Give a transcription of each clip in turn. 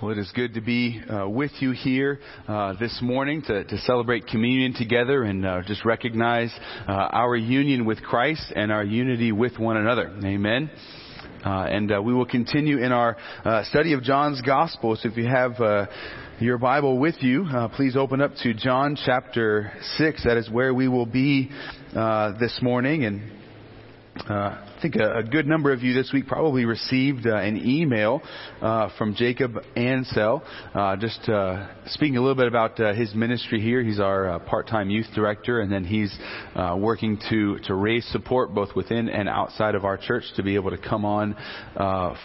Well, it is good to be uh, with you here uh, this morning to, to, celebrate communion together and uh, just recognize uh, our union with Christ and our unity with one another. Amen. Uh, and uh, we will continue in our study of John's Gospel. So if you have your Bible with you, please open up to John chapter 6. That is where we will be this morning. And I think a, a, good number of you this week probably received uh, an email uh, from Jacob Ansell, uh, just uh, speaking a little bit about uh, his ministry here. He's our part-time youth director, and then he's working to to raise support both within and outside of our church to be able to come on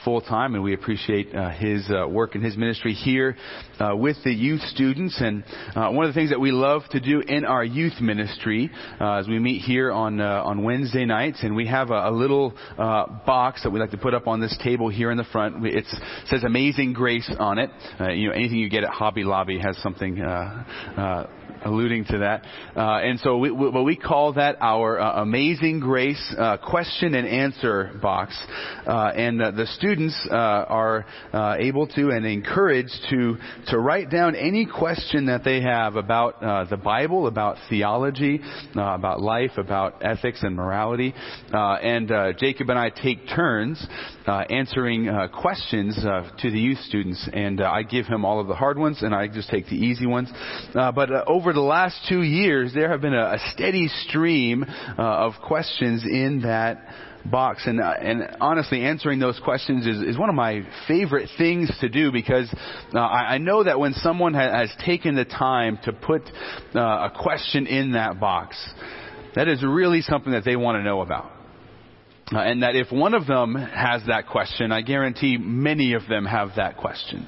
full time. And we appreciate his work and his ministry here with the youth students. And one of the things that we love to do in our youth ministry is we meet here on on Wednesday nights, and we have a, a little little uh, box that we like to put up on this table here in the front. It says "Amazing Grace" on it. Uh, you know, anything you get at Hobby Lobby has something uh, uh alluding to that. Uh, and so, we, we, we call that our uh, Amazing Grace question and answer box. and the students are able to and encouraged to to write down any question that they have about the Bible, about theology, about life, about ethics and morality. and Jacob and I take turns uh, answering uh, questions uh, to the youth students, and uh, I give him all of the hard ones, and I just take the easy ones. Uh, but uh, over the last two years, there have been a, a steady stream of questions in that box. And, uh, and honestly, answering those questions is, is one of my favorite things to do because uh, I, I know that when someone ha- has taken the time to put uh, a question in that box, that is really something that they want to know about. Uh, and that if one of them has that question, I guarantee many of them have that question.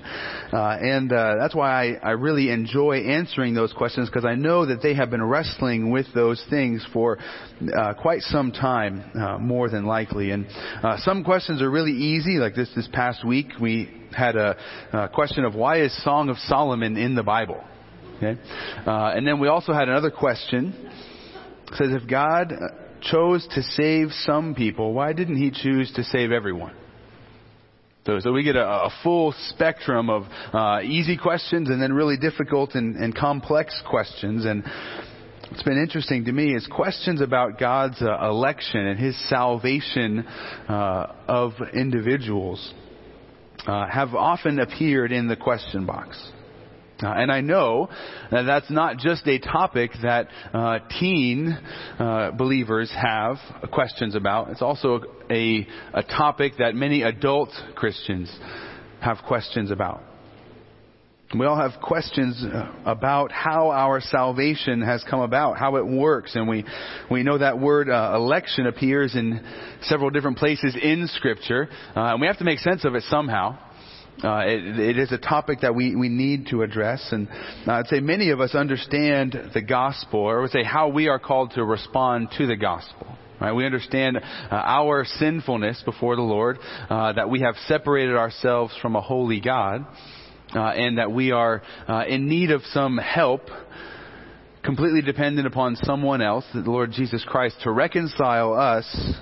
Uh, and uh, that's why I, I, really enjoy answering those questions because I know that they have been wrestling with those things for uh, quite some time, uh, more than likely. And uh, some questions are really easy, like this this past week we had a, a question of why is Song of Solomon in the Bible? Okay, and then we also had another question. Says if God chose to save some people, why didn't he choose to save everyone? So, so we get a, a full spectrum of uh, easy questions and then really difficult and, and complex questions. And what's been interesting to me is questions about God's uh, election and His salvation uh, of individuals uh, have often appeared in the question box. Uh, and I know that that's not just a topic that uh, teen uh, believers have questions about. It's also a, a topic that many adult Christians have questions about. We all have questions uh, about how our salvation has come about, how it works, and we we know that word uh, election appears in several different places in Scripture, uh, and we have to make sense of it somehow. Uh, it, it is a topic that we, we need to address. And I'd say many of us understand the gospel, or I would say how we are called to respond to the gospel. Right? We understand uh, our sinfulness before the Lord, uh, that we have separated ourselves from a holy God, uh, and that we are uh, in need of some help completely dependent upon someone else, the Lord Jesus Christ, to reconcile us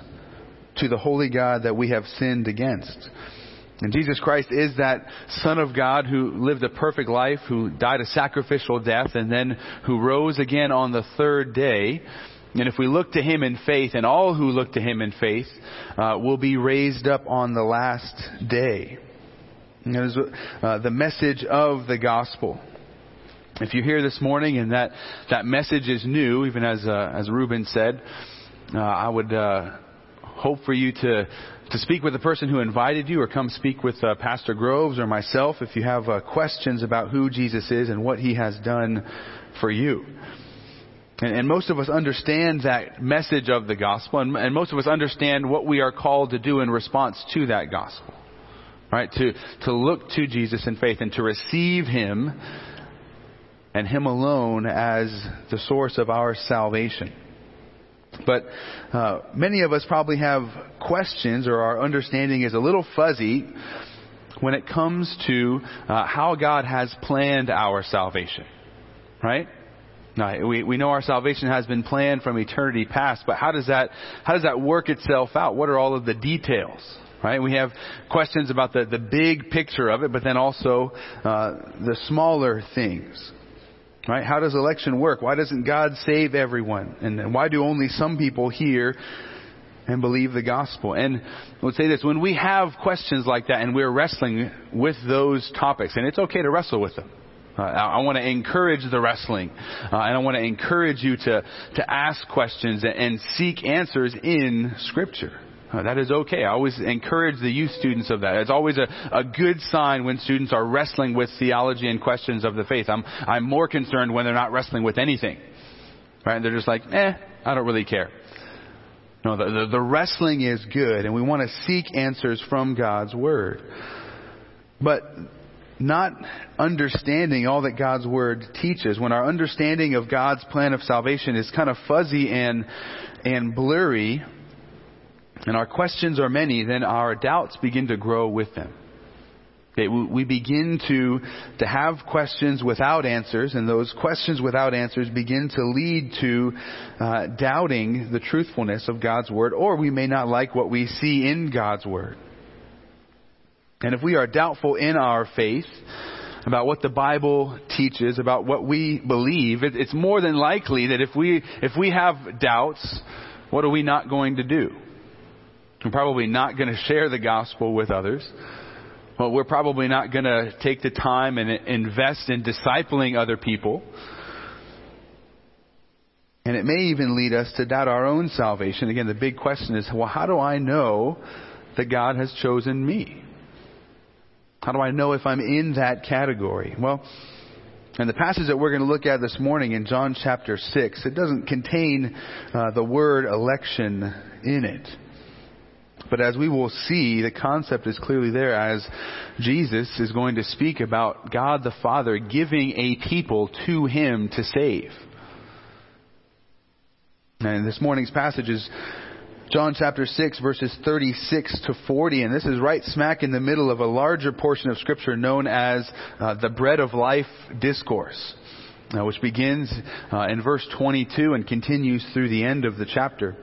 to the holy God that we have sinned against. And Jesus Christ is that Son of God who lived a perfect life, who died a sacrificial death, and then who rose again on the third day. And if we look to Him in faith, and all who look to Him in faith uh, will be raised up on the last day. And uh, the message of the gospel. If you're here this morning and that, that message is new, even as, uh, as Ruben said, uh, I would uh, hope for you to to speak with the person who invited you or come speak with uh, Pastor Groves or myself if you have uh, questions about who Jesus is and what he has done for you. And, and most of us understand that message of the gospel, and, and most of us understand what we are called to do in response to that gospel. Right? To, to look to Jesus in faith and to receive him and him alone as the source of our salvation. But uh, many of us probably have questions, or our understanding is a little fuzzy when it comes to uh, how God has planned our salvation. Right? Now, we, we know our salvation has been planned from eternity past, but how does that how does that work itself out? What are all of the details? Right? We have questions about the, the big picture of it, but then also uh, the smaller things. Right? How does election work? Why doesn't God save everyone? And why do only some people hear and believe the gospel? And I would say this, when we have questions like that and we're wrestling with those topics, and it's okay to wrestle with them. Uh, I, I want to encourage the wrestling, uh, and I want to encourage you to, to ask questions and, and seek answers in Scripture. Uh, that is okay. I always encourage the youth students of that. It's always a, a good sign when students are wrestling with theology and questions of the faith. I'm, I'm more concerned when they're not wrestling with anything. Right? They're just like, eh, I don't really care. No, the, the, the wrestling is good, and we want to seek answers from God's Word. But not understanding all that God's Word teaches, when our understanding of God's plan of salvation is kind of fuzzy and, and blurry, and our questions are many, then our doubts begin to grow with them. We begin to, to have questions without answers, and those questions without answers begin to lead to uh, doubting the truthfulness of God's Word, or we may not like what we see in God's Word. And if we are doubtful in our faith, about what the Bible teaches, about what we believe, it's more than likely that if we, if we have doubts, what are we not going to do? We're probably not going to share the gospel with others. Well, we're probably not going to take the time and invest in discipling other people. And it may even lead us to doubt our own salvation. Again, the big question is, well, how do I know that God has chosen me? How do I know if I'm in that category? Well, and the passage that we're going to look at this morning in John chapter 6, it doesn't contain uh, the word election in it. But as we will see, the concept is clearly there as Jesus is going to speak about God the Father giving a people to Him to save. And this morning's passage is John chapter 6 verses 36 to 40, and this is right smack in the middle of a larger portion of scripture known as uh, the bread of life discourse, uh, which begins uh, in verse 22 and continues through the end of the chapter.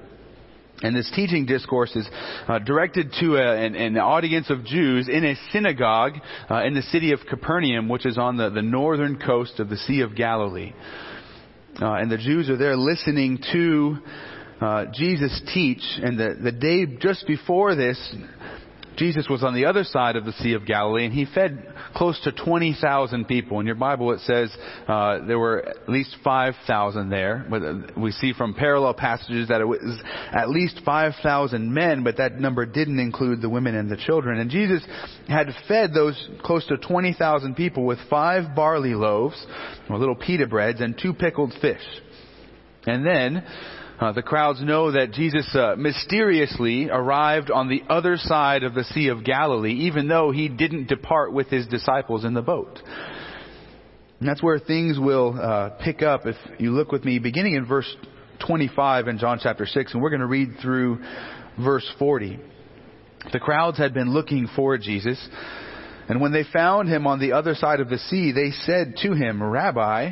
And this teaching discourse is uh, directed to a, an, an, audience of Jews in a synagogue uh, in the city of Capernaum, which is on the, the northern coast of the Sea of Galilee. Uh, and the Jews are there listening to uh, Jesus teach. And the, the day just before this, Jesus was on the other side of the Sea of Galilee and he fed close to 20,000 people. In your Bible it says uh, there were at least 5,000 there. Uh, we see from parallel passages that it was at least 5,000 men, but that number didn't include the women and the children. And Jesus had fed those close to 20,000 people with five barley loaves, or little pita breads, and two pickled fish. And then uh, the crowds know that Jesus uh, mysteriously arrived on the other side of the Sea of Galilee, even though he didn't depart with his disciples in the boat. And that's where things will uh, pick up if you look with me, beginning in verse 25 in John chapter 6, and we're going to read through verse 40. The crowds had been looking for Jesus, and when they found him on the other side of the sea, they said to him, Rabbi,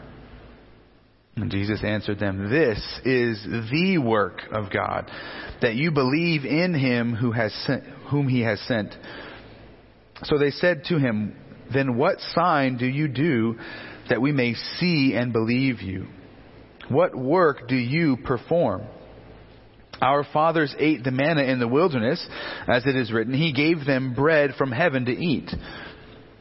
And Jesus answered them, This is the work of God, that you believe in him who has sent, whom he has sent. So they said to him, Then what sign do you do that we may see and believe you? What work do you perform? Our fathers ate the manna in the wilderness, as it is written, He gave them bread from heaven to eat.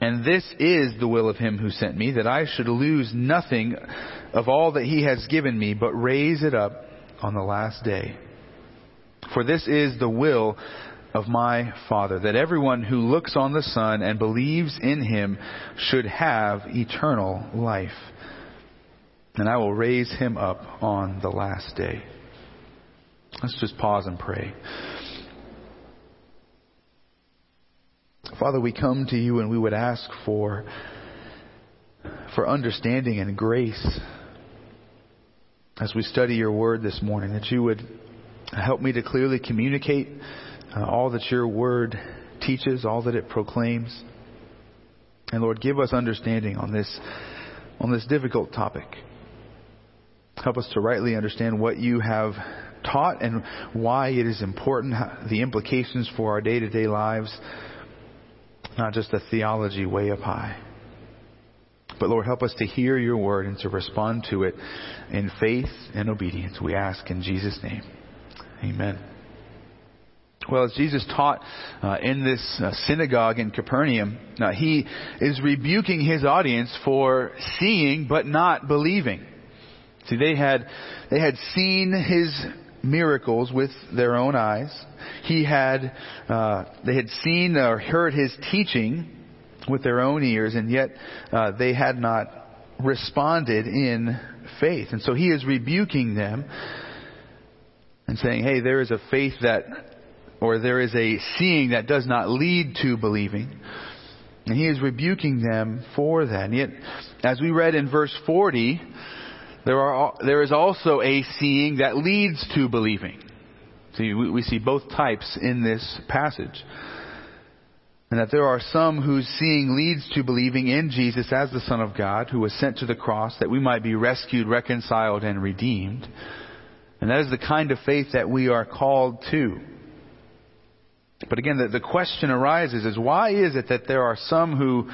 And this is the will of him who sent me, that I should lose nothing of all that he has given me, but raise it up on the last day. For this is the will of my Father, that everyone who looks on the Son and believes in him should have eternal life. And I will raise him up on the last day. Let's just pause and pray. Father, we come to you and we would ask for, for understanding and grace as we study your word this morning, that you would help me to clearly communicate uh, all that your word teaches, all that it proclaims. And Lord, give us understanding on this, on this difficult topic. Help us to rightly understand what you have taught and why it is important, the implications for our day to day lives, not just a theology way up high. But Lord, help us to hear your word and to respond to it in faith and obedience. We ask in Jesus' name. Amen. Well, as Jesus taught uh, in this uh, synagogue in Capernaum, uh, he is rebuking his audience for seeing but not believing. See, they had they had seen his miracles with their own eyes. He had, uh, they had seen or heard his teaching with their own ears, and yet uh, they had not responded in faith. And so he is rebuking them and saying, hey, there is a faith that, or there is a seeing that does not lead to believing. And he is rebuking them for that. And yet, as we read in verse 40, there, are, there is also a seeing that leads to believing. See, we, we see both types in this passage. And that there are some whose seeing leads to believing in Jesus as the Son of God, who was sent to the cross that we might be rescued, reconciled, and redeemed. And that is the kind of faith that we are called to. But again, the, the question arises is why is it that there are some who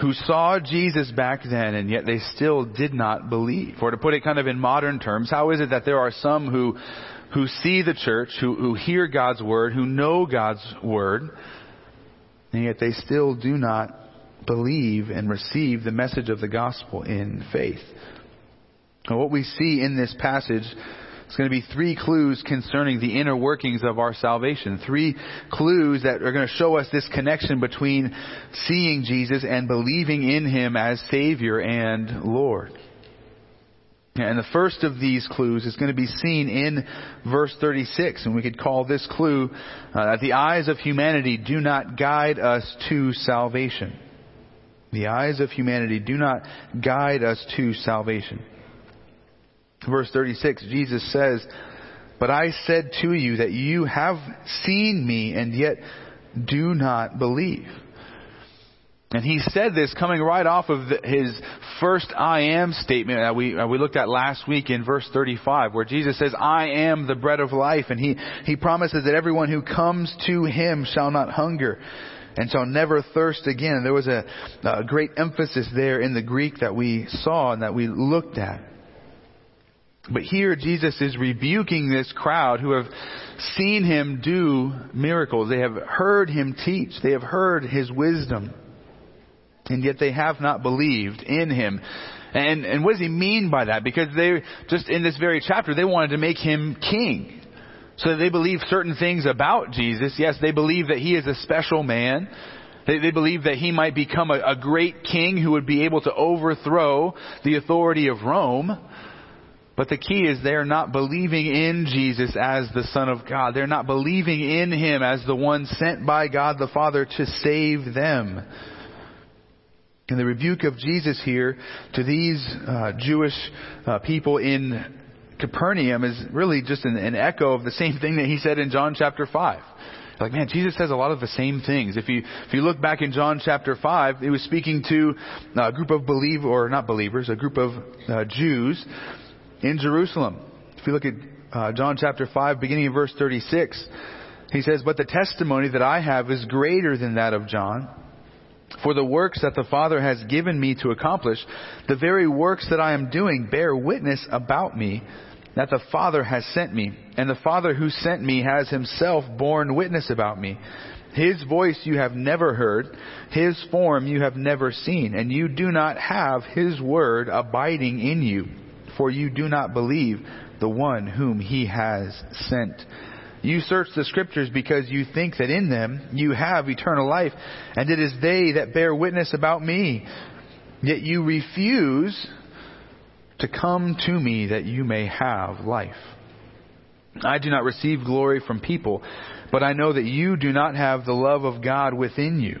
who saw Jesus back then and yet they still did not believe. Or to put it kind of in modern terms, how is it that there are some who, who see the church, who, who hear God's word, who know God's word, and yet they still do not believe and receive the message of the gospel in faith? And what we see in this passage it's going to be three clues concerning the inner workings of our salvation. Three clues that are going to show us this connection between seeing Jesus and believing in Him as Savior and Lord. And the first of these clues is going to be seen in verse 36, and we could call this clue uh, that the eyes of humanity do not guide us to salvation. The eyes of humanity do not guide us to salvation. Verse 36, Jesus says, But I said to you that you have seen me and yet do not believe. And he said this coming right off of the, his first I am statement that we, uh, we looked at last week in verse 35 where Jesus says, I am the bread of life. And he, he promises that everyone who comes to him shall not hunger and shall never thirst again. There was a, a great emphasis there in the Greek that we saw and that we looked at. But here Jesus is rebuking this crowd who have seen him do miracles. They have heard him teach. They have heard his wisdom. And yet they have not believed in him. And, and what does he mean by that? Because they, just in this very chapter, they wanted to make him king. So they believe certain things about Jesus. Yes, they believe that he is a special man. They, they believe that he might become a, a great king who would be able to overthrow the authority of Rome. But the key is they're not believing in Jesus as the Son of God. They're not believing in Him as the one sent by God the Father to save them. And the rebuke of Jesus here to these uh, Jewish uh, people in Capernaum is really just an, an, echo of the same thing that he said in John chapter 5. like, man, Jesus says a lot of the same things. If you if you look back in John chapter five, he was speaking to a group of believe or not believers, a group of uh, Jews in Jerusalem. If you look at uh, John chapter five, beginning in verse thirty six, he says, "But the testimony that I have is greater than that of John." For the works that the Father has given me to accomplish, the very works that I am doing bear witness about me that the Father has sent me, and the Father who sent me has himself borne witness about me. His voice you have never heard, his form you have never seen, and you do not have his word abiding in you, for you do not believe the one whom he has sent. You search the scriptures because you think that in them you have eternal life, and it is they that bear witness about me. Yet you refuse to come to me that you may have life. I do not receive glory from people, but I know that you do not have the love of God within you.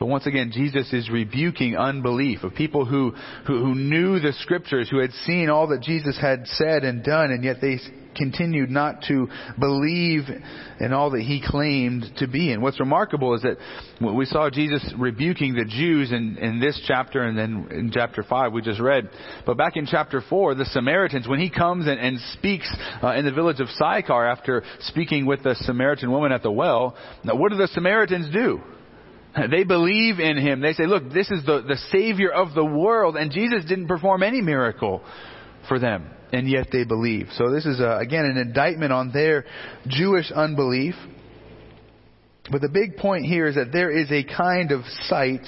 So once again, Jesus is rebuking unbelief of people who, who, who, knew the scriptures, who had seen all that Jesus had said and done, and yet they continued not to believe in all that he claimed to be. And what's remarkable is that we saw Jesus rebuking the Jews in, in this chapter and then in chapter 5 we just read. But back in chapter 4, the Samaritans, when he comes and, and speaks uh, in the village of Sychar after speaking with the Samaritan woman at the well, now what do the Samaritans do? They believe in him. They say, look, this is the, the Savior of the world. And Jesus didn't perform any miracle for them. And yet they believe. So this is, a, again, an indictment on their Jewish unbelief. But the big point here is that there is a kind of sight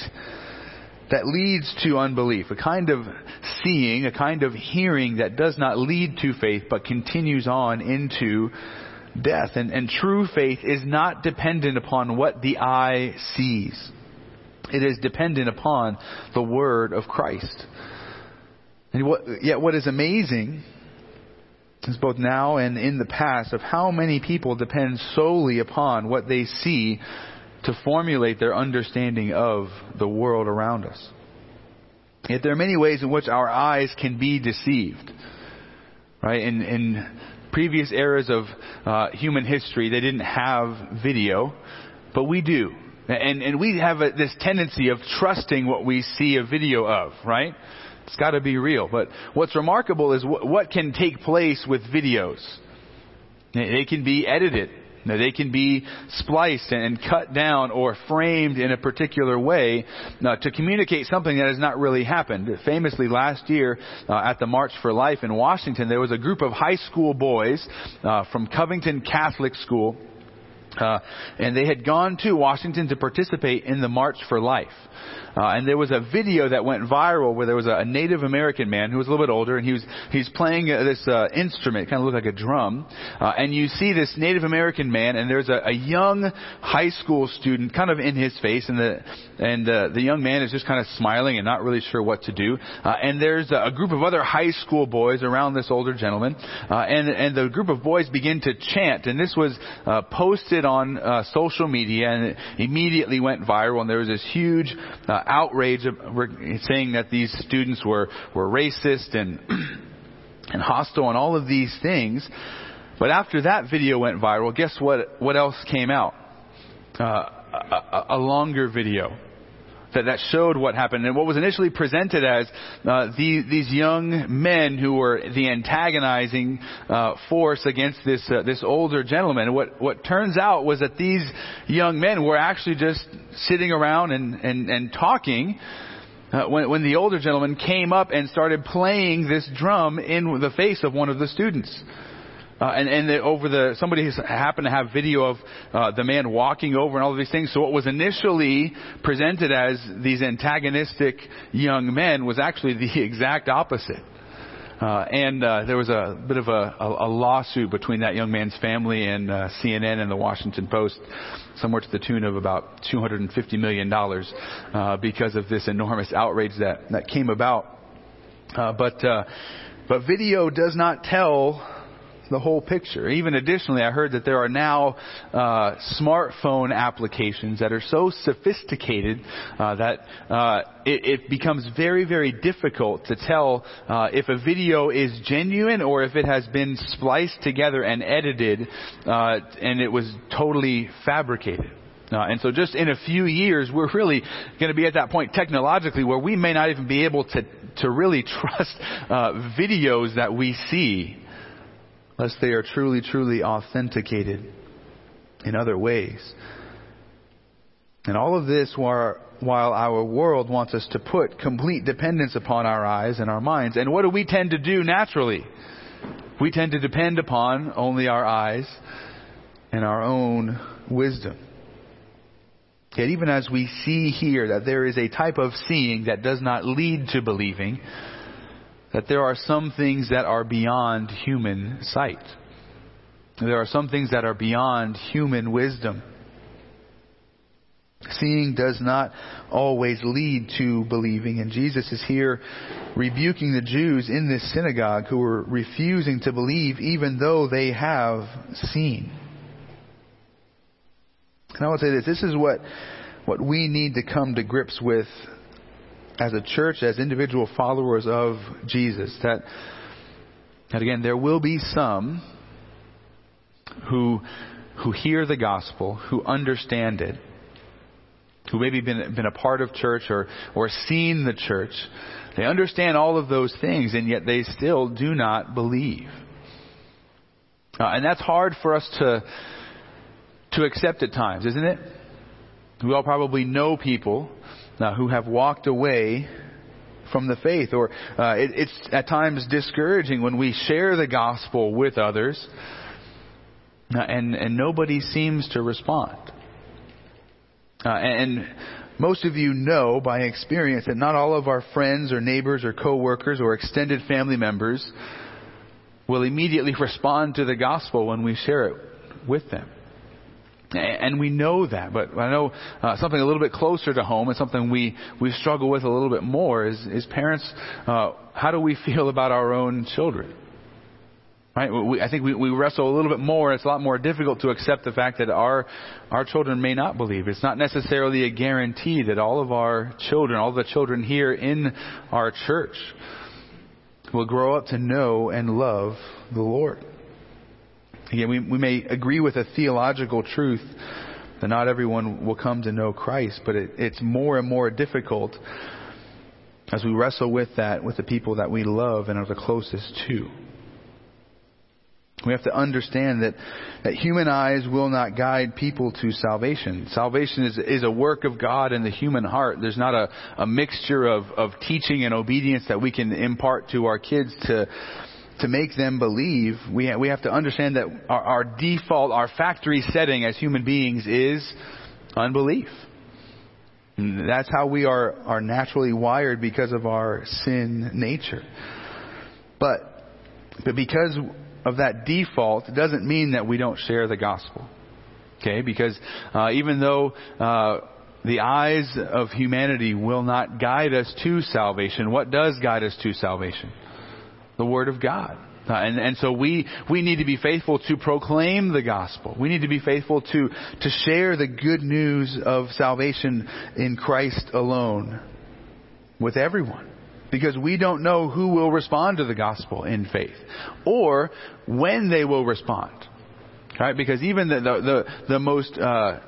that leads to unbelief, a kind of seeing, a kind of hearing that does not lead to faith but continues on into death. And, and true faith is not dependent upon what the eye sees. It is dependent upon the word of Christ. And what, yet what is amazing is both now and in the past of how many people depend solely upon what they see to formulate their understanding of the world around us. Yet there are many ways in which our eyes can be deceived. Right? In previous eras of uh, human history, they didn't have video, but we do. And, and we have a, this tendency of trusting what we see a video of, right? It's got to be real. But what's remarkable is what, what can take place with videos. They can be edited. Now, they can be spliced and cut down or framed in a particular way uh, to communicate something that has not really happened. Famously, last year uh, at the March for Life in Washington, there was a group of high school boys uh, from Covington Catholic School. Uh, and they had gone to Washington to participate in the March for Life. Uh, and there was a video that went viral where there was a, a Native American man who was a little bit older, and he was he's playing uh, this uh, instrument, kind of looked like a drum. Uh, and you see this Native American man, and there's a, a young high school student, kind of in his face, and the and uh, the young man is just kind of smiling and not really sure what to do. Uh, and there's a, group of other high school boys around this older gentleman, uh, and and the group of boys begin to chant, and this was uh, posted on uh, social media, and it immediately went viral, and there was this huge uh, outrage of, saying that these students were, were racist and, and hostile and all of these things. But after that video went viral, guess what, what else came out? Uh, a, a, longer video that, that showed what happened. And what was initially presented as uh, the, these young men who were the antagonizing uh, force against this uh, this older gentleman. What what turns out was that these young men were actually just sitting around and and, and talking. Uh, when, when the older gentleman came up and started playing this drum in the face of one of the students. Uh, and and the, over the somebody happened to have video of uh, the man walking over and all of these things. So what was initially presented as these antagonistic young men was actually the exact opposite. Uh, and uh, there was a bit of a, a, a lawsuit between that young man's family and uh, CNN and the Washington Post, somewhere to the tune of about 250 million dollars, uh, because of this enormous outrage that that came about. Uh, but uh, but video does not tell the whole picture. Even additionally, I heard that there are now uh, smartphone applications that are so sophisticated uh, that uh, it, it, becomes very, very difficult to tell uh, if a video is genuine or if it has been spliced together and edited uh, and it was totally fabricated. Uh, and so just in a few years, we're really going to be at that point technologically where we may not even be able to, to really trust uh, videos that we see unless they are truly, truly authenticated in other ways. And all of this while, our world wants us to put complete dependence upon our eyes and our minds. And what do we tend to do naturally? We tend to depend upon only our eyes and our own wisdom. Yet even as we see here that there is a type of seeing that does not lead to believing, that there are some things that are beyond human sight. There are some things that are beyond human wisdom. Seeing does not always lead to believing, and Jesus is here rebuking the Jews in this synagogue who were refusing to believe even though they have seen. And I would say this this is what, what we need to come to grips with as a church, as individual followers of Jesus, that, that again, there will be some who, who hear the gospel, who understand it, who maybe been, been a part of church or, or seen the church. They understand all of those things, and yet they still do not believe. Uh, and that's hard for us to, to accept at times, isn't it? We all probably know people uh, who have walked away from the faith. Or uh, it, it's at times discouraging when we share the gospel with others uh, and, and nobody seems to respond. Uh, and most of you know by experience that not all of our friends or neighbors or coworkers or extended family members will immediately respond to the gospel when we share it with them. And we know that, but I know uh, something a little bit closer to home and something we, we struggle with a little bit more is, is parents, uh, how do we feel about our own children? Right? We, I think we, we wrestle a little bit more. It's a lot more difficult to accept the fact that our, our children may not believe. It's not necessarily a guarantee that all of our children, all the children here in our church, will grow up to know and love the Lord. Again, we, we may agree with a theological truth that not everyone will come to know Christ, but it, it's more and more difficult as we wrestle with that with the people that we love and are the closest to. We have to understand that, that human eyes will not guide people to salvation. Salvation is, is a work of God in the human heart. There's not a, a mixture of, of teaching and obedience that we can impart to our kids to, to make them believe, we, ha- we have to understand that our, our default, our factory setting as human beings is unbelief. And that's how we are, are naturally wired because of our sin nature. But, but because of that default, doesn't mean that we don't share the gospel. Okay? Because uh, even though uh, the eyes of humanity will not guide us to salvation, what does guide us to salvation? The Word of God. Uh, and, and so we, we need to be faithful to proclaim the gospel. We need to be faithful to, to share the good news of salvation in Christ alone with everyone. Because we don't know who will respond to the gospel in faith or when they will respond. Right? Because even the, the, the, the most uh,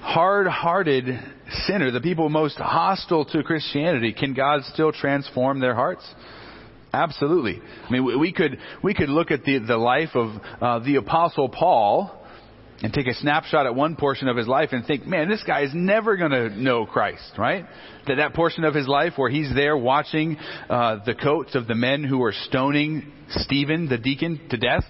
hard-hearted sinner, the people most hostile to Christianity, can God still transform their hearts? Absolutely. I mean, we could we could look at the the life of uh, the apostle Paul and take a snapshot at one portion of his life and think, man, this guy is never going to know Christ, right? That that portion of his life where he's there watching uh, the coats of the men who are stoning Stephen, the deacon, to death.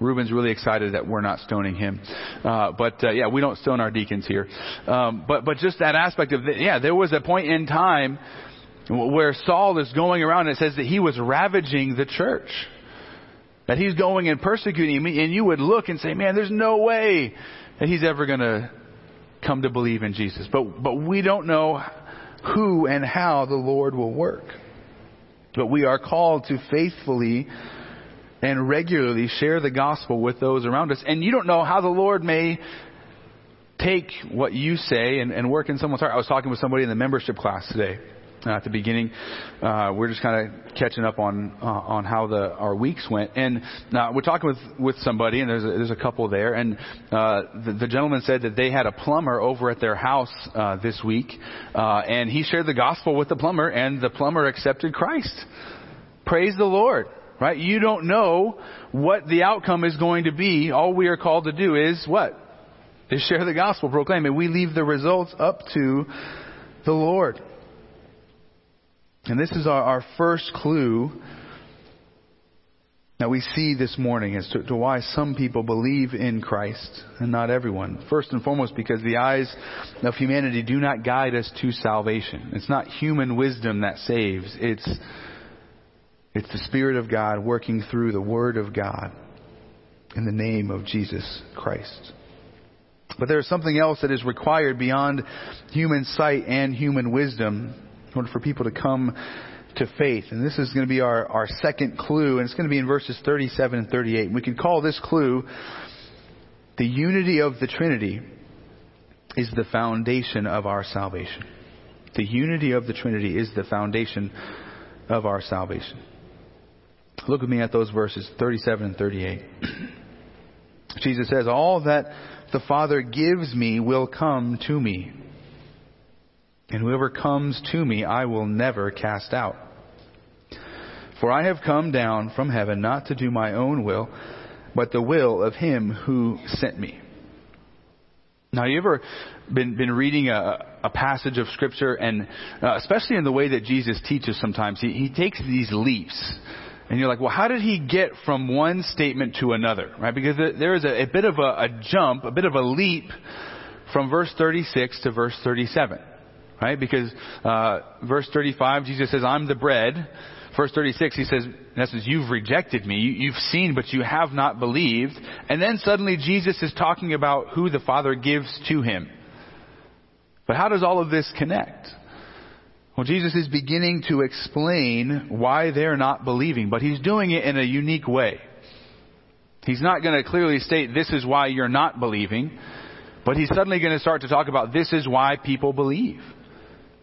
Reuben's really excited that we're not stoning him, uh, but uh, yeah, we don't stone our deacons here. Um, but but just that aspect of the, yeah, there was a point in time where Saul is going around, and it says that he was ravaging the church. That he's going and persecuting me, and you would look and say, man, there's no way that he's ever going to come to believe in Jesus. But, but we don't know who and how the Lord will work. But we are called to faithfully and regularly share the gospel with those around us. And you don't know how the Lord may take what you say and, and work in someone's heart. I was talking with somebody in the membership class today. Uh, at the beginning, uh, we're just kind of catching up on uh, on how the our weeks went, and uh, we're talking with with somebody, and there's a, there's a couple there, and uh, the, the gentleman said that they had a plumber over at their house uh, this week, and he shared the gospel with the plumber, and the plumber accepted Christ. Praise the Lord right? You don't know what the outcome is going to be. All we are called to do is what? Is share the gospel, proclaim it. We leave the results up to the Lord. And this is our, our first clue that we see this morning as to, to, why some people believe in Christ and not everyone. First and foremost, because the eyes of humanity do not guide us to salvation. It's not human wisdom that saves. It's it's the Spirit of God working through the Word of God in the name of Jesus Christ. But there is something else that is required beyond human sight and human wisdom in order for people to come to faith. And this is going to be our, our second clue, and it's going to be in verses 37 and 38. We can call this clue the unity of the Trinity is the foundation of our salvation. The unity of the Trinity is the foundation of our salvation. Look with me at those verses 37 and 38. Jesus says, All that the Father gives me will come to me. And whoever comes to me, I will never cast out. For I have come down from heaven not to do my own will, but the will of him who sent me. Now, you ever been been reading a, a passage of scripture, and uh, especially in the way that Jesus teaches, sometimes he, he takes these leaps and you're like, well, how did he get from one statement to another? Right? Because there is a, a bit of a, a jump, a bit of a leap from verse 36 to verse 37. Right? Because uh, verse 35, Jesus says, I'm the bread. Verse 36, he says, in essence, you've rejected me. You, you've seen, but you have not believed. And then suddenly Jesus is talking about who the Father gives to him. But how does all of this connect? Well, Jesus is beginning to explain why they're not believing, but he's doing it in a unique way. He's not going to clearly state this is why you're not believing, but he's suddenly going to start to talk about this is why people believe.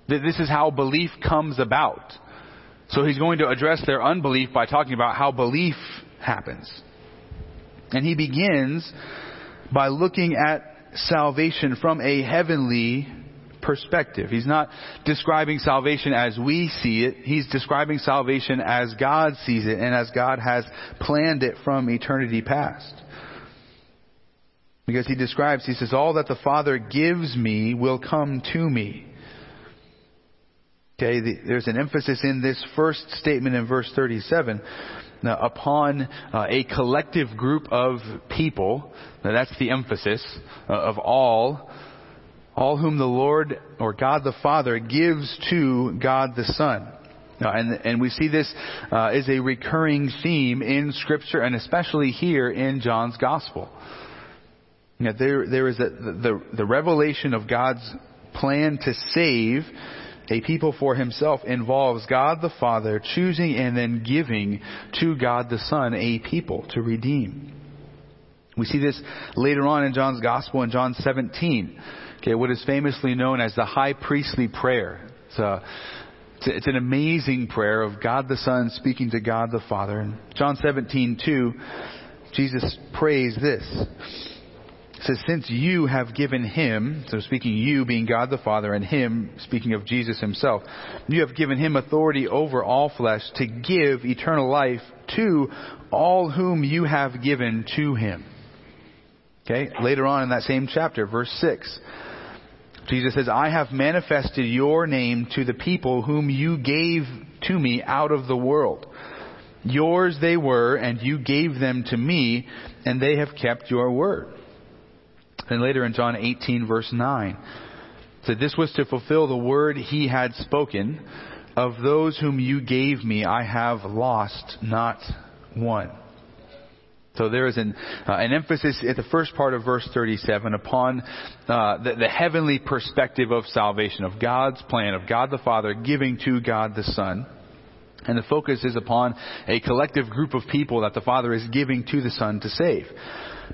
This is how belief comes about. So he's going to address their unbelief by talking about how belief happens. And he begins by looking at salvation from a heavenly perspective. He's not describing salvation as we see it. He's describing salvation as God sees it and as God has planned it from eternity past. Because he describes, he says, all that the Father gives me will come to me. Okay, the, there's an emphasis in this first statement in verse 37 now, upon uh, a collective group of people. Now, that's the emphasis uh, of all all whom the Lord or God the Father gives to God the Son. Now, and, and we see this uh, is a recurring theme in Scripture and especially here in John's Gospel. Now, there, there is a, the, the revelation of God's plan to save a people for himself involves God the Father choosing and then giving to God the Son a people to redeem. We see this later on in John's Gospel in John 17. Okay, what is famously known as the high priestly prayer. It's, a, it's, an amazing prayer of God the Son speaking to God the Father. In John 17, 2, Jesus prays this. Says, Since you have given him, so speaking you being God the Father, and him speaking of Jesus himself, you have given him authority over all flesh to give eternal life to all whom you have given to him. Okay, later on in that same chapter, verse 6. Jesus says, I have manifested your name to the people whom you gave to me out of the world. Yours they were, and you gave them to me, and they have kept your word. And later in John 18 verse 9, said this was to fulfill the word he had spoken. of those whom you gave me, I have lost not one. So there is an, uh, an emphasis at the first part of verse 37 upon uh, the, the heavenly perspective of salvation, of God's plan, of God the Father giving to God the Son. And the focus is upon a collective group of people that the Father is giving to the Son to save.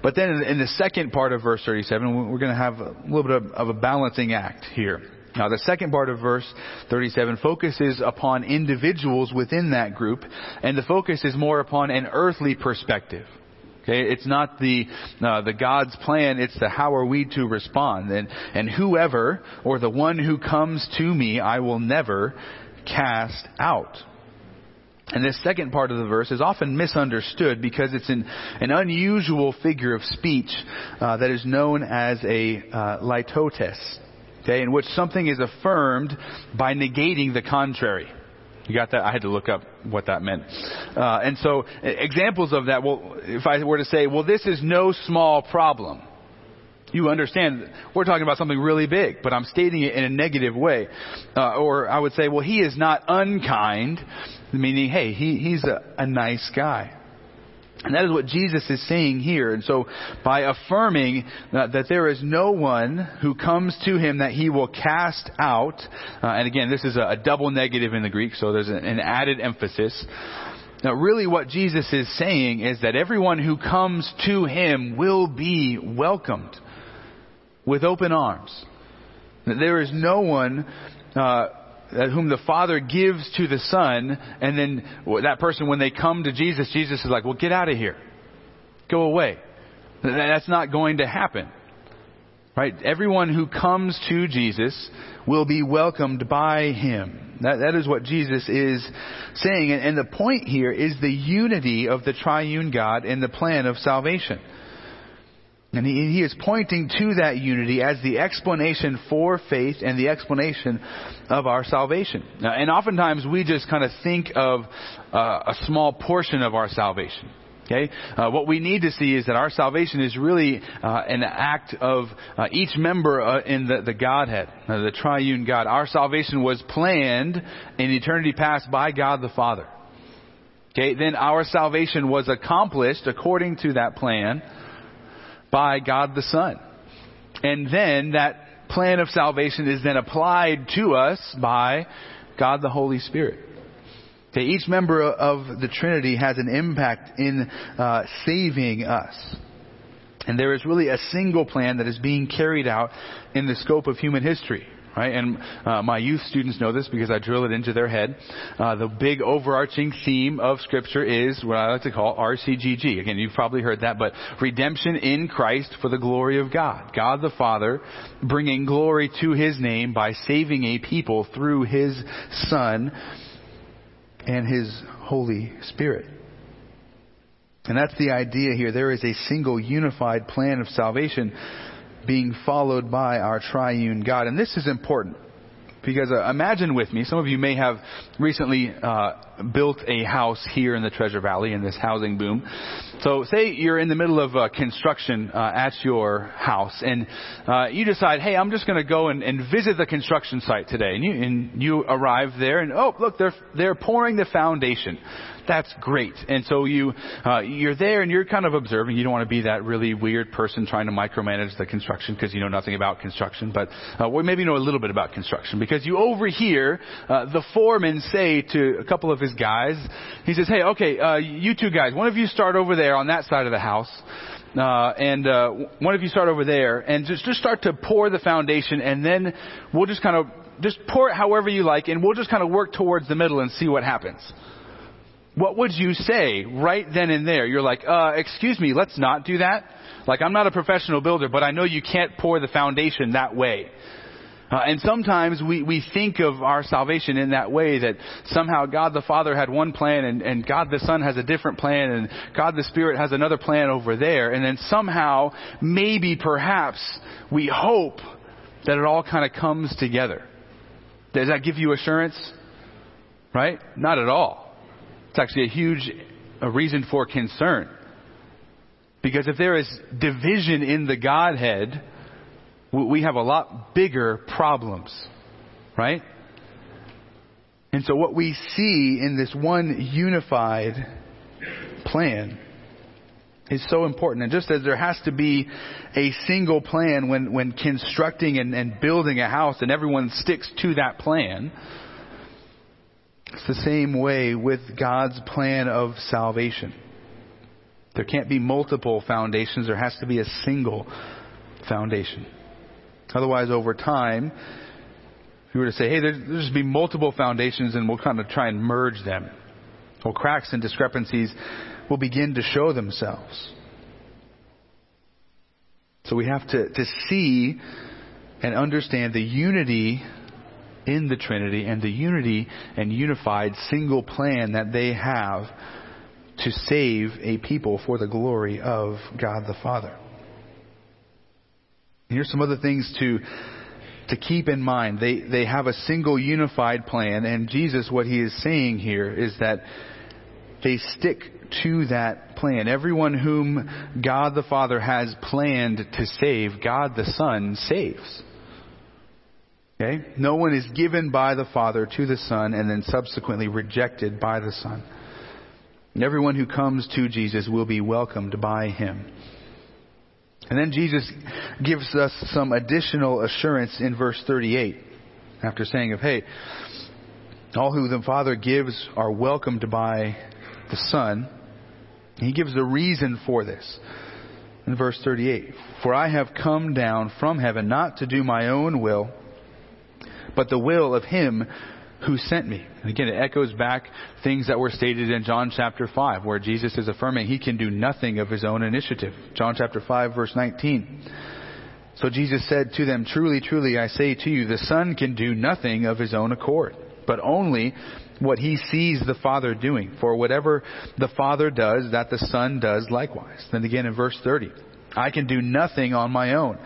But then in the second part of verse 37, we're going to have a little bit of, a balancing act here. Now, the second part of verse 37 focuses upon individuals within that group, and the focus is more upon an earthly perspective. Okay, it's not the uh, the God's plan; it's the how are we to respond. And and whoever or the one who comes to me, I will never cast out. And this second part of the verse is often misunderstood because it's an, an unusual figure of speech uh, that is known as a uh, litotes, okay, in which something is affirmed by negating the contrary. You got that? I had to look up what that meant. Uh, and so, examples of that, well, if I were to say, well, this is no small problem you understand we're talking about something really big, but I'm stating it in a negative way. Uh, or I would say, well, he is not unkind, meaning, hey, he, he's a, a nice guy. And that is what Jesus is saying here. And so, by affirming that, that there is no one who comes to him that he will cast out, uh, and again, this is a, a, double negative in the Greek, so there's an added emphasis. Now, really, what Jesus is saying is that everyone who comes to him will be welcomed with open arms. There is no one uh, whom the Father gives to the Son, and then that person, when they come to Jesus, Jesus is like, well, get out of here. Go away. That's not going to happen. Right? Everyone who comes to Jesus will be welcomed by Him. That, that is what Jesus is saying. And, and the point here is the unity of the triune God in the plan of salvation. And he, he, is pointing to that unity as the explanation for faith and the explanation of our salvation. and oftentimes we just kind of think of uh, a small portion of our salvation. Okay? Uh, what we need to see is that our salvation is really uh, an act of uh, each member uh, in the, the Godhead, uh, the triune God. Our salvation was planned in eternity past by God the Father. Okay? Then our salvation was accomplished according to that plan by God the Son. And then that plan of salvation is then applied to us by God the Holy Spirit. Okay, each member of the Trinity has an impact in uh, saving us. And there is really a single plan that is being carried out in the scope of human history right? And uh, my youth students know this because I drill it into their head. Uh, the big overarching theme of Scripture is what I like to call RCGG. Again, you've probably heard that, but redemption in Christ for the glory of God. God the Father bringing glory to His name by saving a people through His Son and His Holy Spirit. And that's the idea here. There is a single unified plan of salvation being followed by our triune God. And this is important because uh, imagine with me, some of you may have recently uh, built a house here in the Treasure Valley in this housing boom. So say you're in the middle of uh, construction uh, at your house and uh, you decide, hey, I'm just going to go and, and, visit the construction site today. And you, and you arrive there and, oh, look, they're, they're pouring the foundation that's great. And so you, uh, you're there and you're kind of observing. You don't want to be that really weird person trying to micromanage the construction because you know nothing about construction, but uh, well, maybe you know a little bit about construction because you overhear uh, the foreman say to a couple of his guys, he says, "Hey, okay, uh, you two guys, one of you start over there on that side of the house." Uh, and uh, one of you start over there and just just start to pour the foundation, and then we'll just kind of just pour it however you like, and we'll just kind of work towards the middle and see what happens what would you say right then and there? You're like, uh, excuse me, let's not do that. Like, I'm not a professional builder, but I know you can't pour the foundation that way. Uh, and sometimes we, we think of our salvation in that way that somehow God the Father had one plan and, and God the Son has a different plan and God the Spirit has another plan over there. And then somehow, maybe, perhaps, we hope that it all kind of comes together. Does that give you assurance? Right? Not at all. It's actually a huge a reason for concern. Because if there is division in the Godhead, we have a lot bigger problems. Right? And so what we see in this one unified plan is so important. And just as there has to be a single plan when, when constructing and, and building a house and everyone sticks to that plan, it's the same way with God's plan of salvation. There can't be multiple foundations. There has to be a single foundation. Otherwise, over time, if you were to say, hey, there's, there's be multiple foundations and we'll kind of try and merge them, well, cracks and discrepancies will begin to show themselves. So we have to, to see and understand the unity in the Trinity and the unity and unified single plan that they have to save a people for the glory of God the Father. Here's some other things to to keep in mind. They they have a single unified plan and Jesus what he is saying here is that they stick to that plan. Everyone whom God the Father has planned to save, God the Son saves. Okay? No one is given by the Father to the Son and then subsequently rejected by the Son. And everyone who comes to Jesus will be welcomed by him. And then Jesus gives us some additional assurance in verse 38 after saying of, hey, all who the Father gives are welcomed by the Son. He gives a reason for this. In verse 38, For I have come down from heaven not to do my own will, but the will of him who sent me. And again, it echoes back things that were stated in John chapter 5, where Jesus is affirming he can do nothing of his own initiative. John chapter 5, verse 19. So Jesus said to them, Truly, truly, I say to you, the Son can do nothing of his own accord, but only what he sees the Father doing. For whatever the Father does, that the Son does likewise. Then again in verse 30, I can do nothing on my own.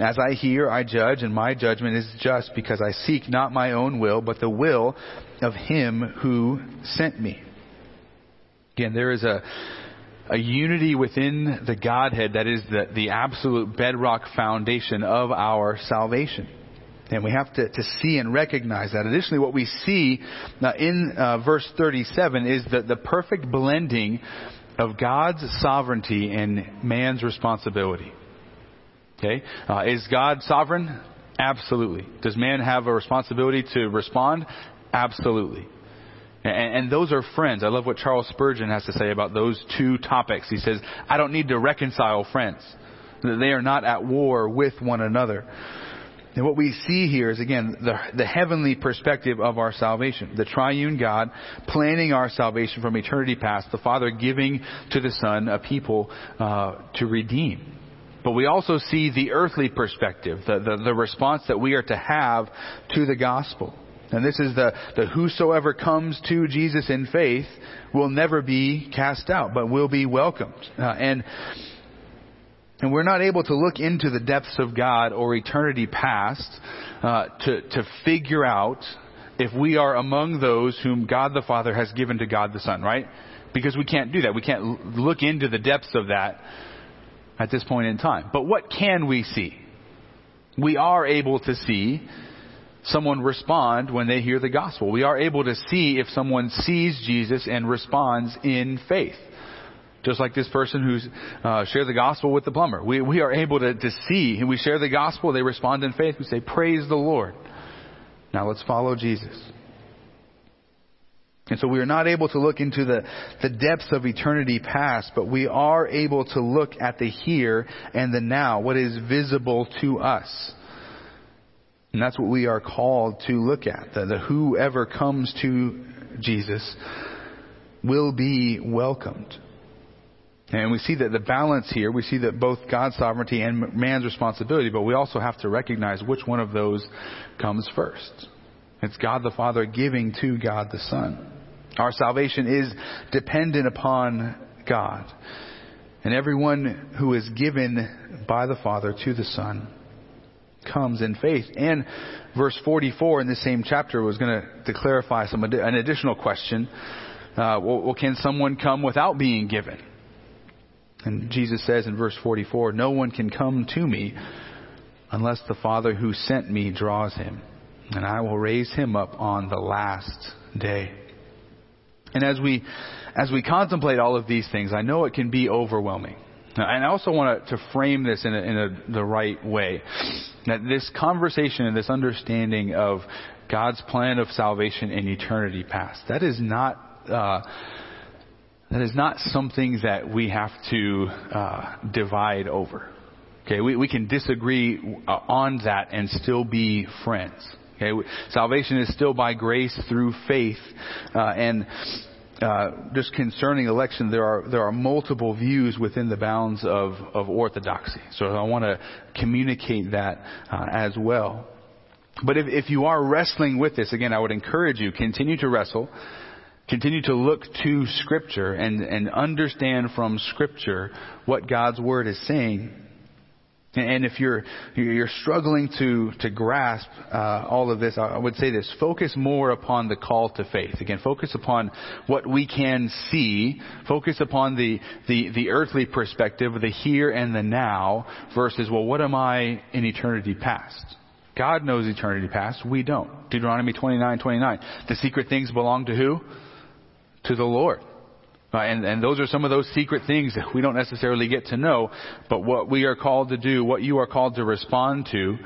As I hear, I judge, and my judgment is just because I seek not my own will, but the will of him who sent me. Again, there is a, a unity within the Godhead that is the, the absolute bedrock foundation of our salvation. And we have to, to see and recognize that. Additionally, what we see uh, in uh, verse 37 is the, the perfect blending of God's sovereignty and man's responsibility. Okay? Uh, is God sovereign? Absolutely. Does man have a responsibility to respond? Absolutely. And, and, those are friends. I love what Charles Spurgeon has to say about those two topics. He says, I don't need to reconcile friends. They are not at war with one another. And what we see here is again the, the heavenly perspective of our salvation. The triune God planning our salvation from eternity past, the Father giving to the Son a people uh, to redeem. But we also see the earthly perspective, the, the, the, response that we are to have to the gospel. And this is the, the whosoever comes to Jesus in faith will never be cast out, but will be welcomed. Uh, and, and we're not able to look into the depths of God or eternity past uh, to, to figure out if we are among those whom God the Father has given to God the Son, right? Because we can't do that. We can't look into the depths of that at this point in time. But what can we see? We are able to see someone respond when they hear the gospel. We are able to see if someone sees Jesus and responds in faith. Just like this person who's uh, shared the gospel with the plumber. We, we are able to, to see, and we share the gospel, they respond in faith. We say, Praise the Lord. Now let's follow Jesus. And so we are not able to look into the, the depths of eternity past, but we are able to look at the here and the now, what is visible to us. And that's what we are called to look at. The, the whoever comes to Jesus will be welcomed. And we see that the balance here, we see that both God's sovereignty and man's responsibility, but we also have to recognize which one of those comes first. It's God the Father giving to God the Son. Our salvation is dependent upon God. And everyone who is given by the Father to the Son comes in faith. And verse 44 in the same chapter was going to, to clarify some an additional question. Uh, well, can someone come without being given? And Jesus says in verse 44, No one can come to me unless the Father who sent me draws him. and I will raise him up on the last day. And as we, as we contemplate all of these things, I know it can be overwhelming. And I also want to frame this in, a, in a, the right way. That this conversation and this understanding of God's plan of salvation in eternity past, that is not, uh, that is not something that we have to uh, divide over. Okay, we, we can disagree uh, on that and still be friends. Okay, salvation is still by grace through faith, uh, and uh, just concerning election, there are there are multiple views within the bounds of of orthodoxy. So I want to communicate that uh, as well. But if, if you are wrestling with this, again, I would encourage you continue to wrestle, continue to look to Scripture and and understand from Scripture what God's Word is saying and if you're you're struggling to to grasp uh, all of this, I would say this: focus more upon the call to faith. Again, focus upon what we can see. Focus upon the the the earthly perspective, the here and the now, versus well, what am I in eternity past? God knows eternity past. We don't. Deuteronomy 29, 29. The secret things belong to who? To the Lord. Uh, and, and those are some of those secret things that we don't necessarily get to know. But what we are called to do, what you are called to respond to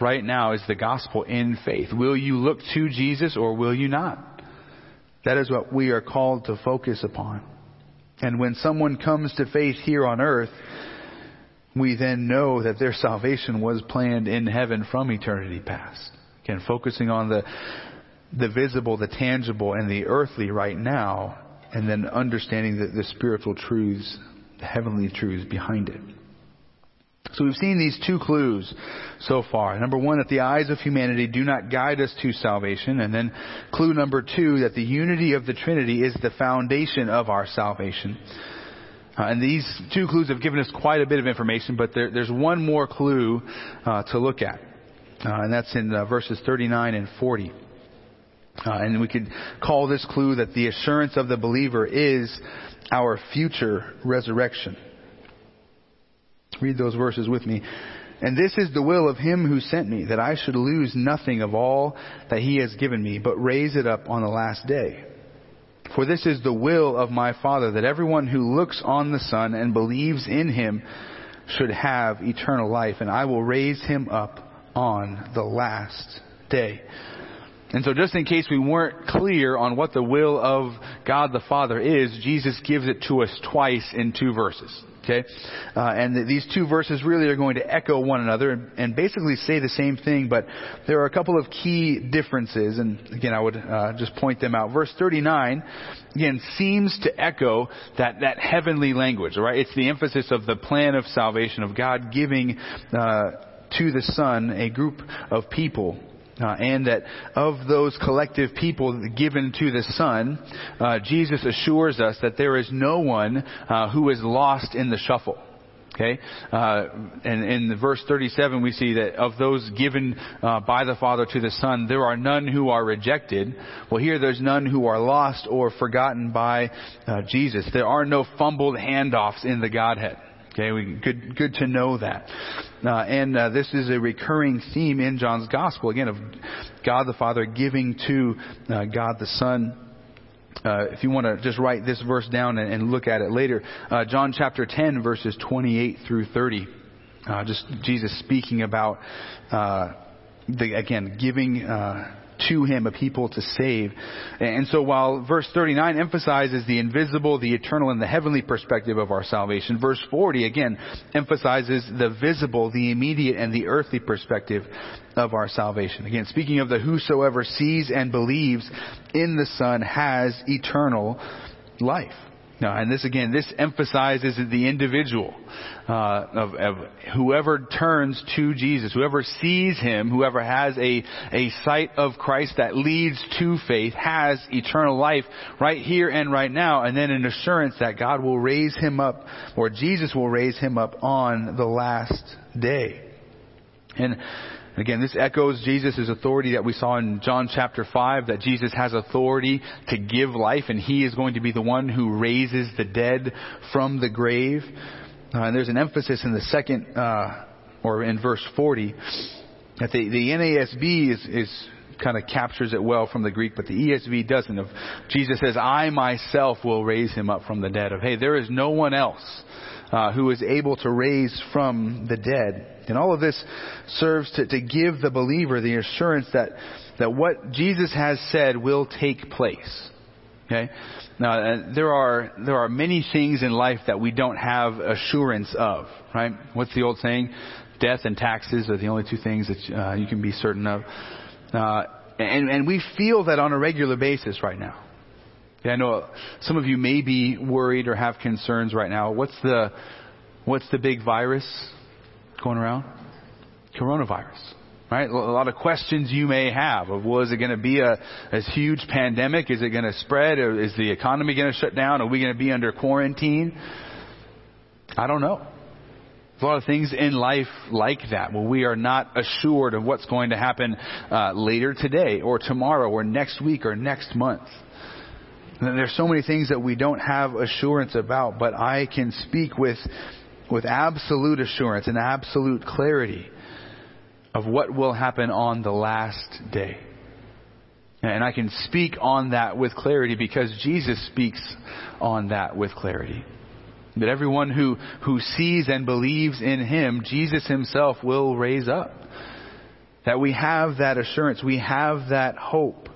right now is the gospel in faith. Will you look to Jesus or will you not? That is what we are called to focus upon. And when someone comes to faith here on earth, we then know that their salvation was planned in heaven from eternity past. Again, focusing on the, the visible, the tangible, and the earthly right now and then understanding the, the spiritual truths, the heavenly truths behind it. So we've seen these two clues so far. Number one, that the eyes of humanity do not guide us to salvation. And then clue number two, that the unity of the Trinity is the foundation of our salvation. Uh, and these two clues have given us quite a bit of information, but there, there's one more clue uh, to look at. Uh, and that's in uh, verses 39 and 40. Uh, and we could call this clue that the assurance of the believer is our future resurrection. Read those verses with me. And this is the will of him who sent me, that I should lose nothing of all that he has given me, but raise it up on the last day. For this is the will of my Father, that everyone who looks on the Son and believes in him should have eternal life, and I will raise him up on the last day. And so just in case we weren't clear on what the will of God the Father is, Jesus gives it to us twice in two verses. Okay? Uh, and these two verses really are going to echo one another and, and, basically say the same thing, but there are a couple of key differences, and again, I would uh, just point them out. Verse 39, again, seems to echo that, that heavenly language, right? It's the emphasis of the plan of salvation, of God giving uh, to the Son a group of people uh, and that of those collective people given to the Son, uh, Jesus assures us that there is no one uh, who is lost in the shuffle. Okay, uh, and in verse 37 we see that of those given uh, by the Father to the Son, there are none who are rejected. Well, here there's none who are lost or forgotten by uh, Jesus. There are no fumbled handoffs in the Godhead. Okay, we, good, good to know that. Uh, and uh, this is a recurring theme in John's Gospel, again, of God the Father giving to uh, God the Son. Uh, if you want to just write this verse down and, and look at it later, uh, John chapter 10, verses 28 through 30. Uh, just Jesus speaking about, the, again, giving to him, a people to save. And so while verse 39 emphasizes the invisible, the eternal, and the heavenly perspective of our salvation, verse 40 again emphasizes the visible, the immediate, and the earthly perspective of our salvation. Again, speaking of the whosoever sees and believes in the Son has eternal life. Now, and this again, this emphasizes the individual uh, of, of, whoever turns to Jesus, whoever sees Him, whoever has a a sight of Christ that leads to faith, has eternal life right here and right now, and then an assurance that God will raise him up, or Jesus will raise him up on the last day. And Again, this echoes Jesus' authority that we saw in John chapter 5, that Jesus has authority to give life and He is going to be the one who raises the dead from the grave. Uh, and there's an emphasis in the second, uh, or in verse 40, that the, the NASB is, is kind of captures it well from the Greek, but the ESV doesn't. Of Jesus says, "I myself will raise him up from the dead." Of hey, there is no one else uh, who is able to raise from the dead. And all of this serves to, to give the believer the assurance that that what Jesus has said will take place. Okay. Now uh, there are there are many things in life that we don't have assurance of. Right. What's the old saying? Death and taxes are the only two things that uh, you can be certain of. Uh, and, and we feel that on a regular basis right now. Yeah, I know some of you may be worried or have concerns right now. What's the, what's the big virus going around? Coronavirus. Right? A lot of questions you may have of, well, is it going to be a, a huge pandemic? Is it going to spread? Or is the economy going to shut down? Are we going to be under quarantine? I don't know a lot of things in life like that where we are not assured of what's going to happen uh, later today or tomorrow or next week or next month. And there's so many things that we don't have assurance about, but I can speak with, with absolute assurance and absolute clarity of what will happen on the last day. And I can speak on that with clarity because Jesus speaks on that with clarity. That everyone who, who sees and believes in Him, Jesus Himself will raise up. That we have that assurance. We have that hope.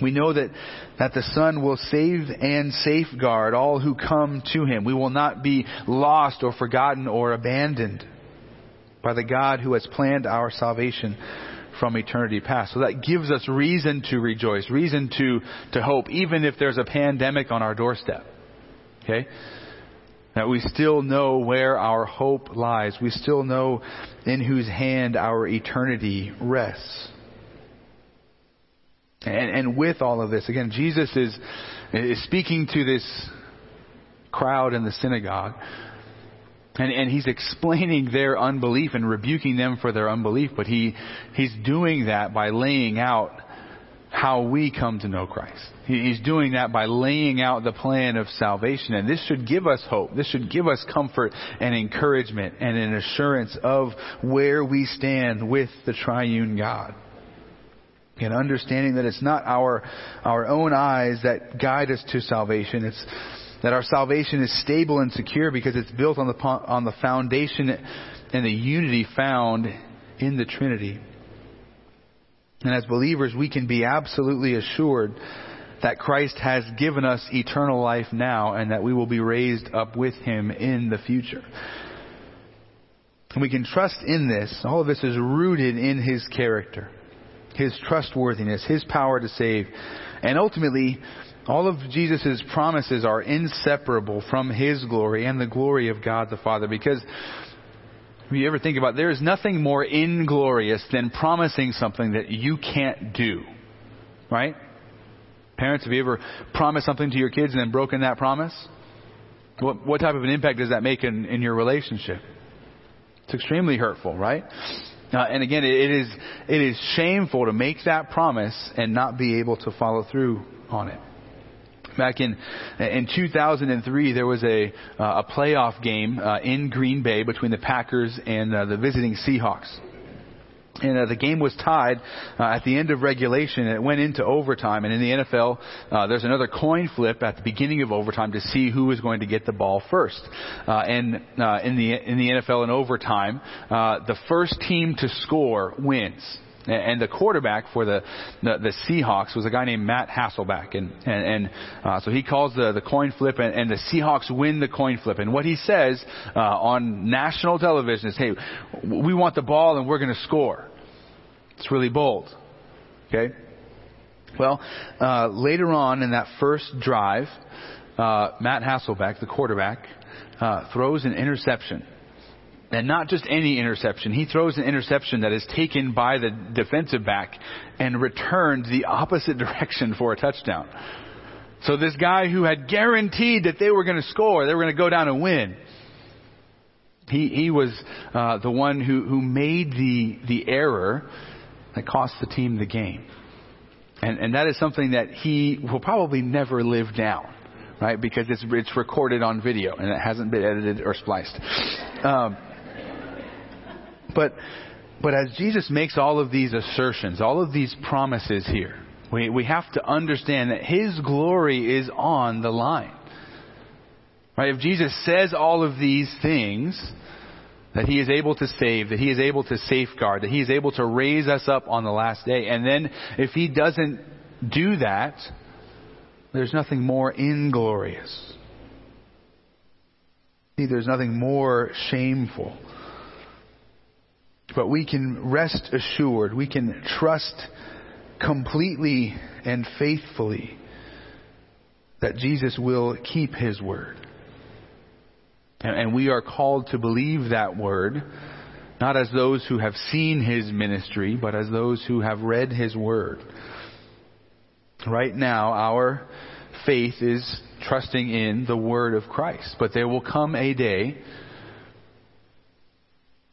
We know that, that the Son will save and safeguard all who come to Him. We will not be lost or forgotten or abandoned by the God who has planned our salvation from eternity past. So that gives us reason to rejoice, reason to, to hope, even if there's a pandemic on our doorstep. Okay? That we still know where our hope lies. We still know in whose hand our eternity rests. And, and with all of this, again, Jesus is, is speaking to this crowd in the synagogue. And, and he's explaining their unbelief and rebuking them for their unbelief, but he, he's doing that by laying out how we come to know Christ. He's doing that by laying out the plan of salvation. And this should give us hope. This should give us comfort and encouragement and an assurance of where we stand with the triune God. And understanding that it's not our, our own eyes that guide us to salvation. It's that our salvation is stable and secure because it's built on the, on the foundation and the unity found in the Trinity. And as believers, we can be absolutely assured that Christ has given us eternal life now and that we will be raised up with him in the future. And we can trust in this. All of this is rooted in his character, his trustworthiness, his power to save. And ultimately, all of Jesus' promises are inseparable from his glory and the glory of God the Father because if you ever think about it, there is nothing more inglorious than promising something that you can't do. Right? Parents, have you ever promised something to your kids and then broken that promise? What, what type of an impact does that make in, in your relationship? It's extremely hurtful, right? Uh, and again, it, is it is shameful to make that promise and not be able to follow through on it. Back in in 2003, there was a uh, a playoff game uh, in Green Bay between the Packers and uh, the visiting Seahawks. And uh, the game was tied uh, at the end of regulation, and it went into overtime. And in the NFL, uh, there's another coin flip at the beginning of overtime to see who is going to get the ball first. Uh, and uh, in the in the NFL in overtime, uh, the first team to score wins. And the quarterback for the, the, the Seahawks was a guy named Matt Hasselbeck. And, and, and uh, so he calls the, the coin flip, and, and the Seahawks win the coin flip. And what he says uh, on national television is, hey, we want the ball and we're going to score. It's really bold. Okay? Well, uh, later on in that first drive, uh, Matt Hasselbeck, the quarterback, uh, throws an interception and not just any interception. He throws an interception that is taken by the defensive back and returned the opposite direction for a touchdown. So this guy who had guaranteed that they were going to score, they were going to go down and win. He, he was uh, the one who, who made the, the error that cost the team the game. And, and that is something that he will probably never live down, right? Because it's, it's recorded on video and it hasn't been edited or spliced. Um, but But as Jesus makes all of these assertions, all of these promises here, we, we have to understand that His glory is on the line. Right? If Jesus says all of these things, that He is able to save, that He is able to safeguard, that He is able to raise us up on the last day, and then if He doesn't do that, there's nothing more inglorious. See, there's nothing more shameful. But we can rest assured, we can trust completely and faithfully that Jesus will keep His word. And we are called to believe that word, not as those who have seen His ministry, but as those who have read His word. Right now, our faith is trusting in the word of Christ. But there will come a day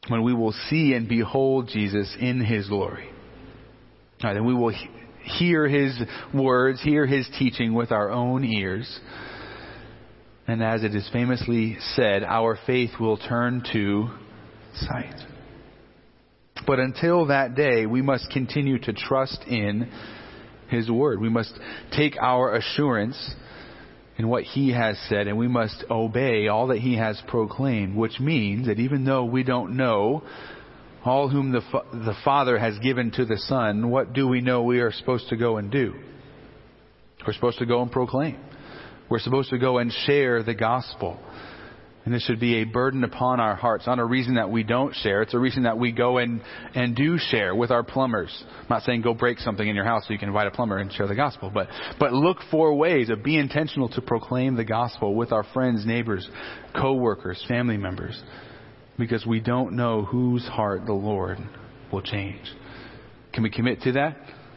when we will see and behold Jesus in his glory. Right, and we will hear his words, hear his teaching with our own ears. And as it is famously said, our faith will turn to sight. But until that day, we must continue to trust in his word. We must take our assurance in what He has said, and we must obey all that He has proclaimed, which means that even though we don't know all whom the, the Father has given to the Son, what do we know we are supposed to go and do? We're supposed to go and proclaim. We're supposed to go and share the gospel. And this should be a burden upon our hearts, not a reason that we don't share. It's a reason that we go and, and do share with our plumbers. I'm not saying go break something in your house so you can invite a plumber and share the gospel, but, but look for ways of be intentional to proclaim the gospel with our friends, neighbors, co-workers, family members. Because we don't know whose heart the Lord will change. Can we commit to that?